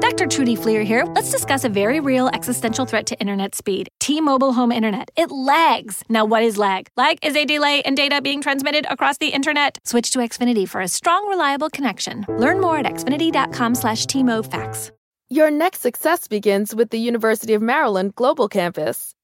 Dr. Trudy Fleer here. Let's discuss a very real existential threat to internet speed T Mobile Home Internet. It lags. Now, what is lag? Lag is a delay in data being transmitted across the internet. Switch to Xfinity for a strong, reliable connection. Learn more at xfinity.com slash TMOFax. Your next success begins with the University of Maryland Global Campus.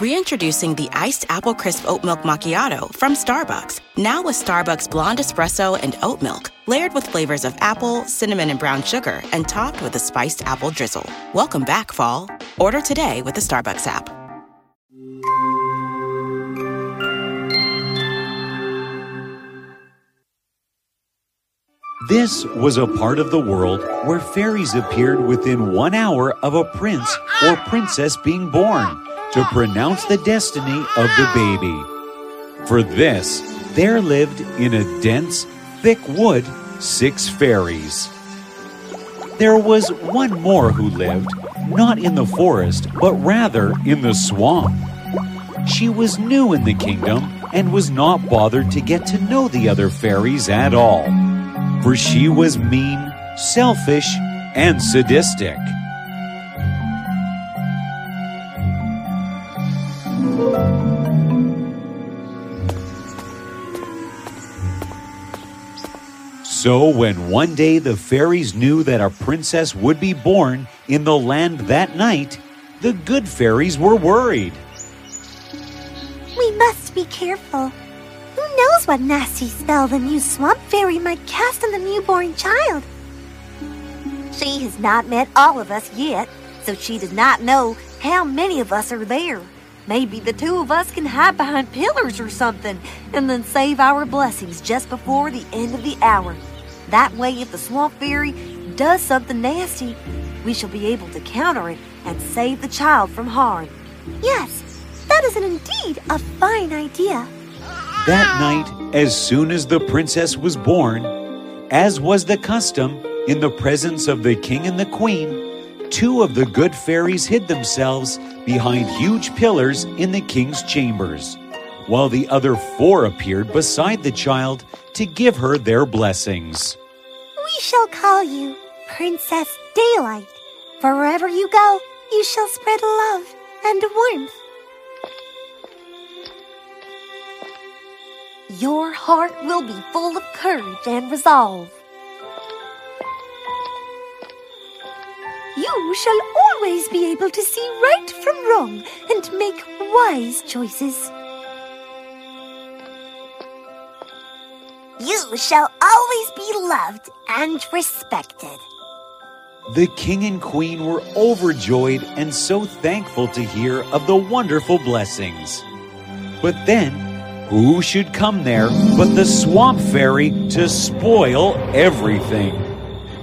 Reintroducing the iced apple crisp oat milk macchiato from Starbucks. Now with Starbucks blonde espresso and oat milk, layered with flavors of apple, cinnamon, and brown sugar, and topped with a spiced apple drizzle. Welcome back, fall. Order today with the Starbucks app. This was a part of the world where fairies appeared within one hour of a prince or princess being born to pronounce the destiny of the baby. For this, there lived in a dense, thick wood six fairies. There was one more who lived, not in the forest, but rather in the swamp. She was new in the kingdom and was not bothered to get to know the other fairies at all, for she was mean, selfish, and sadistic. So, when one day the fairies knew that a princess would be born in the land that night, the good fairies were worried. We must be careful. Who knows what nasty spell the new swamp fairy might cast on the newborn child? She has not met all of us yet, so she does not know how many of us are there. Maybe the two of us can hide behind pillars or something and then save our blessings just before the end of the hour. That way, if the swamp fairy does something nasty, we shall be able to counter it and save the child from harm. Yes, that is indeed a fine idea. That night, as soon as the princess was born, as was the custom, in the presence of the king and the queen, two of the good fairies hid themselves behind huge pillars in the king's chambers, while the other four appeared beside the child to give her their blessings. We shall call you Princess Daylight. Wherever you go, you shall spread love and warmth. Your heart will be full of courage and resolve. You shall always be able to see right from wrong and make wise choices. You shall always be loved and respected. The king and queen were overjoyed and so thankful to hear of the wonderful blessings. But then, who should come there but the swamp fairy to spoil everything?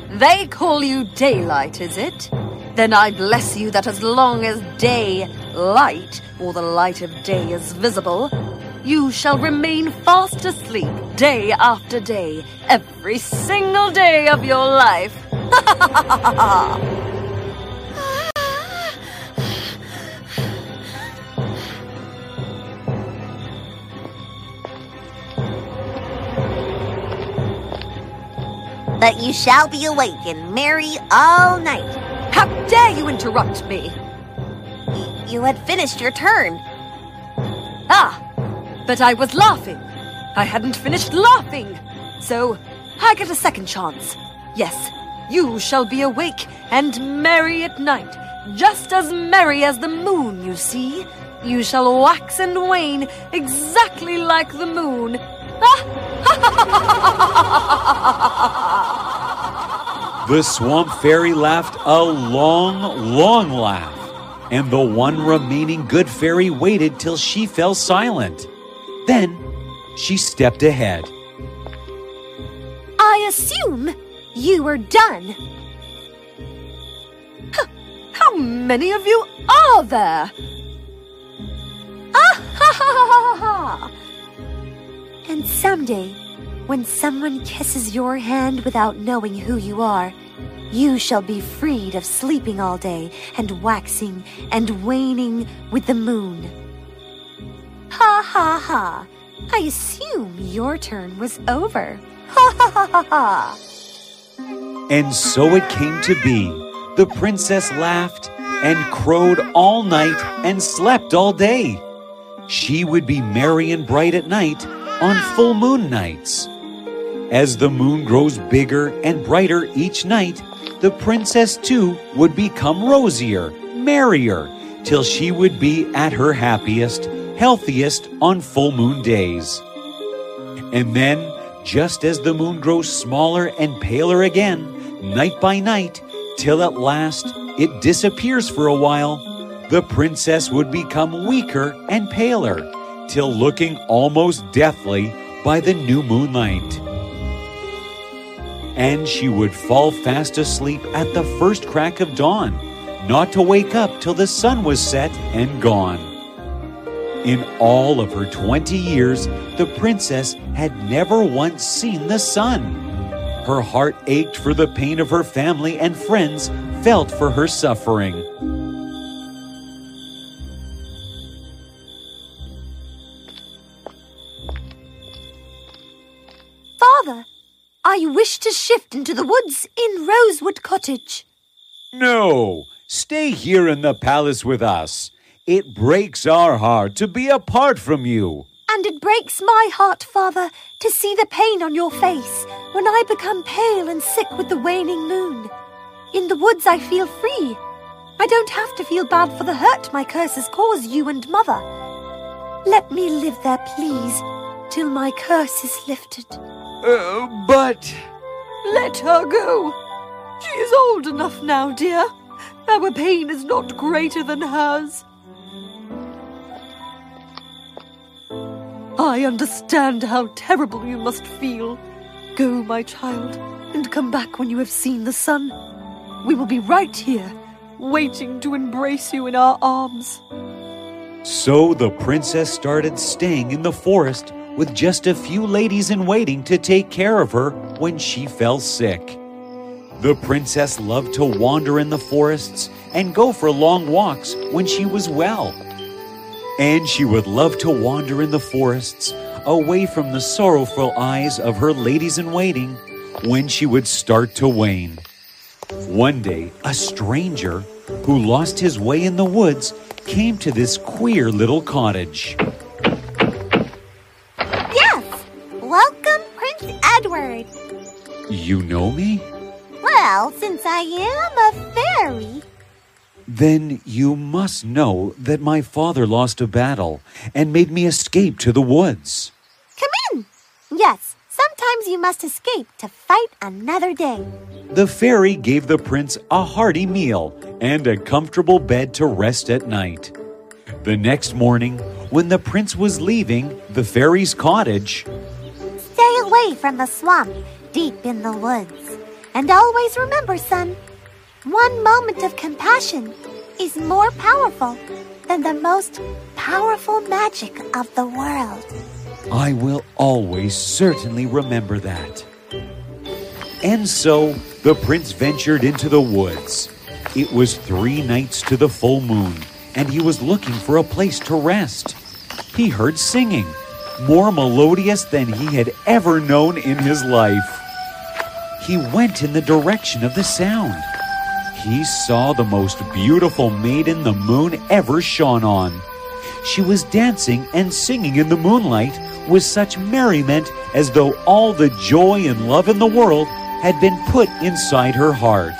They call you daylight, is it? Then I bless you that as long as day light, or the light of day is visible, you shall remain fast asleep day after day, every single day of your life. But you shall be awake and merry all night. How dare you interrupt me? Y- you had finished your turn. Ah, but I was laughing. I hadn't finished laughing. So I get a second chance. Yes, you shall be awake and merry at night, just as merry as the moon, you see. You shall wax and wane exactly like the moon. The swamp fairy laughed a long, long laugh, and the one remaining good fairy waited till she fell silent. Then she stepped ahead. I assume you were done. How many of you are there? Ah ha ha ha ha ha! And someday, when someone kisses your hand without knowing who you are, you shall be freed of sleeping all day and waxing and waning with the moon. Ha ha ha! I assume your turn was over. Ha ha ha ha ha! And so it came to be. The princess laughed and crowed all night and slept all day. She would be merry and bright at night on full moon nights. As the moon grows bigger and brighter each night, the princess too would become rosier, merrier, till she would be at her happiest, healthiest on full moon days. And then, just as the moon grows smaller and paler again, night by night, till at last it disappears for a while, the princess would become weaker and paler, till looking almost deathly by the new moonlight. And she would fall fast asleep at the first crack of dawn, not to wake up till the sun was set and gone. In all of her twenty years, the princess had never once seen the sun. Her heart ached for the pain of her family and friends felt for her suffering. Father, I wish to shift into the woods in Rosewood Cottage. No, stay here in the palace with us. It breaks our heart to be apart from you. And it breaks my heart, Father, to see the pain on your face when I become pale and sick with the waning moon. In the woods, I feel free. I don't have to feel bad for the hurt my curses cause you and Mother. Let me live there, please, till my curse is lifted. Uh, but. Let her go. She is old enough now, dear. Our pain is not greater than hers. I understand how terrible you must feel. Go, my child, and come back when you have seen the sun. We will be right here, waiting to embrace you in our arms. So the princess started staying in the forest with just a few ladies in waiting to take care of her when she fell sick. The princess loved to wander in the forests and go for long walks when she was well. And she would love to wander in the forests away from the sorrowful eyes of her ladies in waiting when she would start to wane. One day, a stranger who lost his way in the woods came to this queer little cottage. Yes! Welcome, Prince Edward. You know me? Well, since I am a fairy, Then you must know that my father lost a battle and made me escape to the woods. come in. Yes, sometimes you must escape to fight another day. The fairy gave the prince a hearty meal and a comfortable bed to rest at night. The next morning, when the prince was leaving the fairy's cottage, Stay away from the swamp deep in the woods. And always remember, son, one moment of compassion is more powerful than the most powerful magic of the world. I will always certainly remember that. And so the prince ventured into the woods. It was three nights to the full moon, and he was looking for a place to rest. He heard singing, more melodious than he had ever known in his life. He went in the direction of the sound. He saw the most beautiful maiden the moon ever shone on. She was dancing and singing in the moonlight with such merriment as though all the joy and love in the world had been put inside her heart.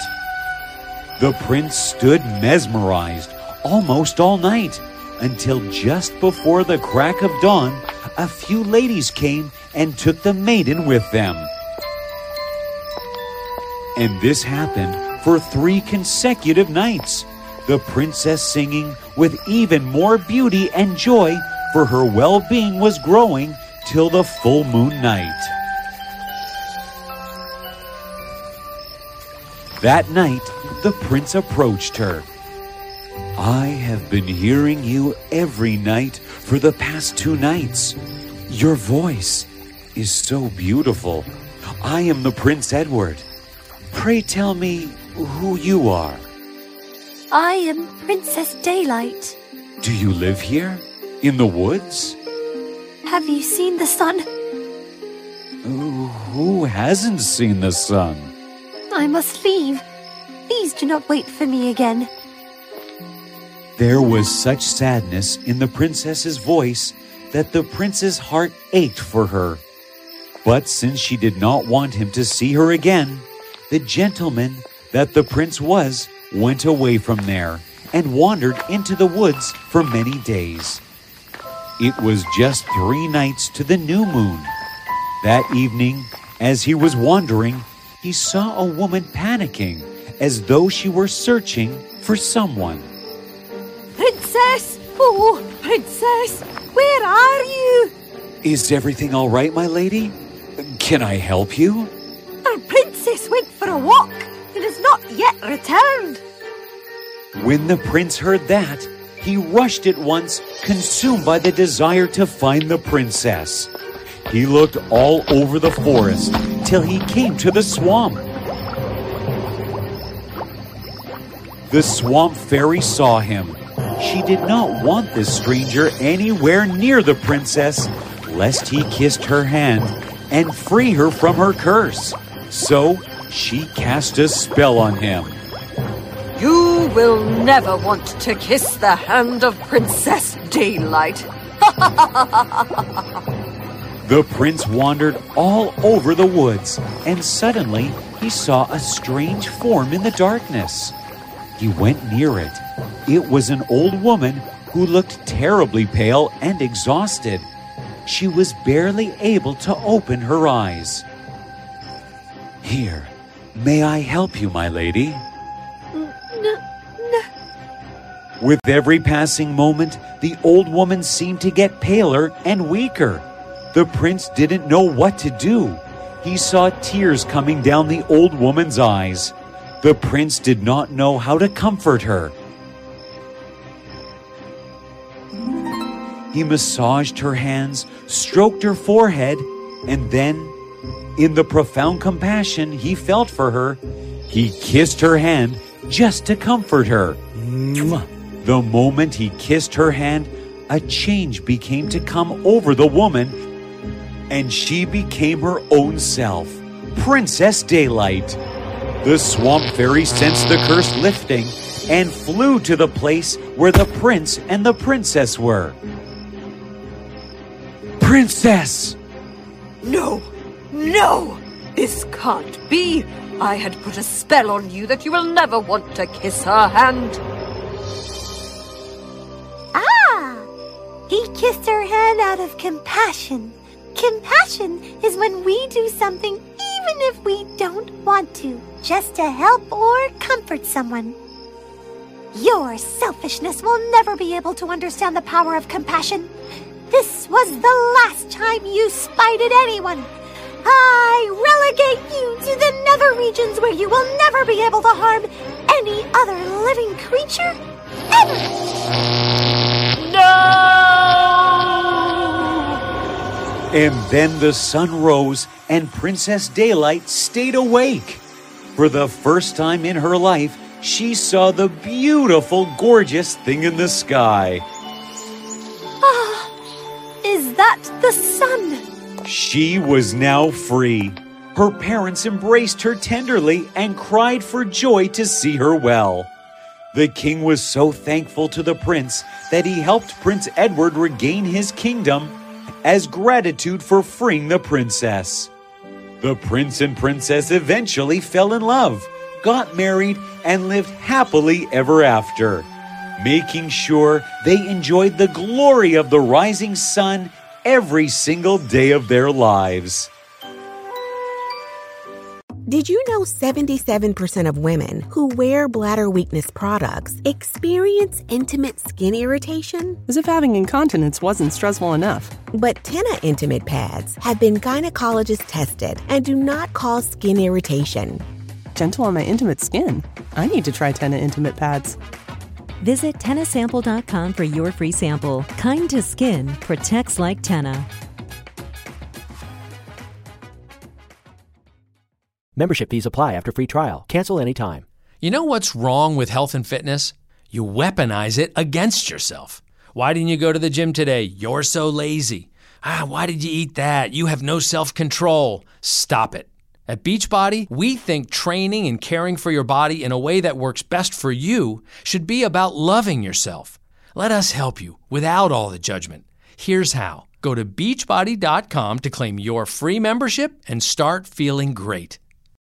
The prince stood mesmerized almost all night until just before the crack of dawn, a few ladies came and took the maiden with them. And this happened for three consecutive nights, the princess singing with even more beauty and joy, for her well being was growing till the full moon night. That night, the prince approached her. I have been hearing you every night for the past two nights. Your voice is so beautiful. I am the Prince Edward. Pray tell me who you are. I am Princess Daylight. Do you live here? In the woods? Have you seen the sun? Who hasn't seen the sun? I must leave. Please do not wait for me again. There was such sadness in the princess's voice that the prince's heart ached for her. But since she did not want him to see her again, the gentleman that the prince was went away from there and wandered into the woods for many days. It was just three nights to the new moon. That evening, as he was wandering, he saw a woman panicking as though she were searching for someone. Princess! Oh, Princess! Where are you? Is everything all right, my lady? Can I help you? Our princess went for a walk and has not yet returned. When the prince heard that, he rushed at once, consumed by the desire to find the princess. He looked all over the forest till he came to the swamp. The swamp fairy saw him. She did not want this stranger anywhere near the princess, lest he kissed her hand and free her from her curse. So she cast a spell on him. You will never want to kiss the hand of Princess Daylight. The prince wandered all over the woods, and suddenly he saw a strange form in the darkness. He went near it. It was an old woman who looked terribly pale and exhausted. She was barely able to open her eyes. Here, may I help you, my lady? With every passing moment, the old woman seemed to get paler and weaker. The prince didn't know what to do. He saw tears coming down the old woman's eyes. The prince did not know how to comfort her. He massaged her hands, stroked her forehead, and then, in the profound compassion he felt for her, he kissed her hand just to comfort her. The moment he kissed her hand, a change became to come over the woman, and she became her own self, Princess Daylight. The swamp fairy sensed the curse lifting and flew to the place where the prince and the princess were. Princess! No, no! This can't be! I had put a spell on you that you will never want to kiss her hand. Ah! He kissed her hand out of compassion. Compassion is when we do something even if we don't want to, just to help or comfort someone. Your selfishness will never be able to understand the power of compassion. This was the last time you spited anyone. I relegate you to the nether regions where you will never be able to harm any other living creature ever. And then the sun rose, and Princess Daylight stayed awake. For the first time in her life, she saw the beautiful, gorgeous thing in the sky. Ah, is that the sun? She was now free. Her parents embraced her tenderly and cried for joy to see her well. The king was so thankful to the prince that he helped Prince Edward regain his kingdom as gratitude for freeing the princess. The prince and princess eventually fell in love, got married, and lived happily ever after, making sure they enjoyed the glory of the rising sun every single day of their lives. Did you know 77% of women who wear bladder weakness products experience intimate skin irritation? As if having incontinence wasn't stressful enough. But TENA Intimate Pads have been gynecologist tested and do not cause skin irritation. Gentle on my intimate skin. I need to try TENA Intimate Pads. Visit tenasample.com for your free sample. Kind to skin protects like TENA. Membership fees apply after free trial. Cancel any time. You know what's wrong with health and fitness? You weaponize it against yourself. Why didn't you go to the gym today? You're so lazy. Ah, why did you eat that? You have no self control. Stop it. At Beachbody, we think training and caring for your body in a way that works best for you should be about loving yourself. Let us help you without all the judgment. Here's how go to beachbody.com to claim your free membership and start feeling great.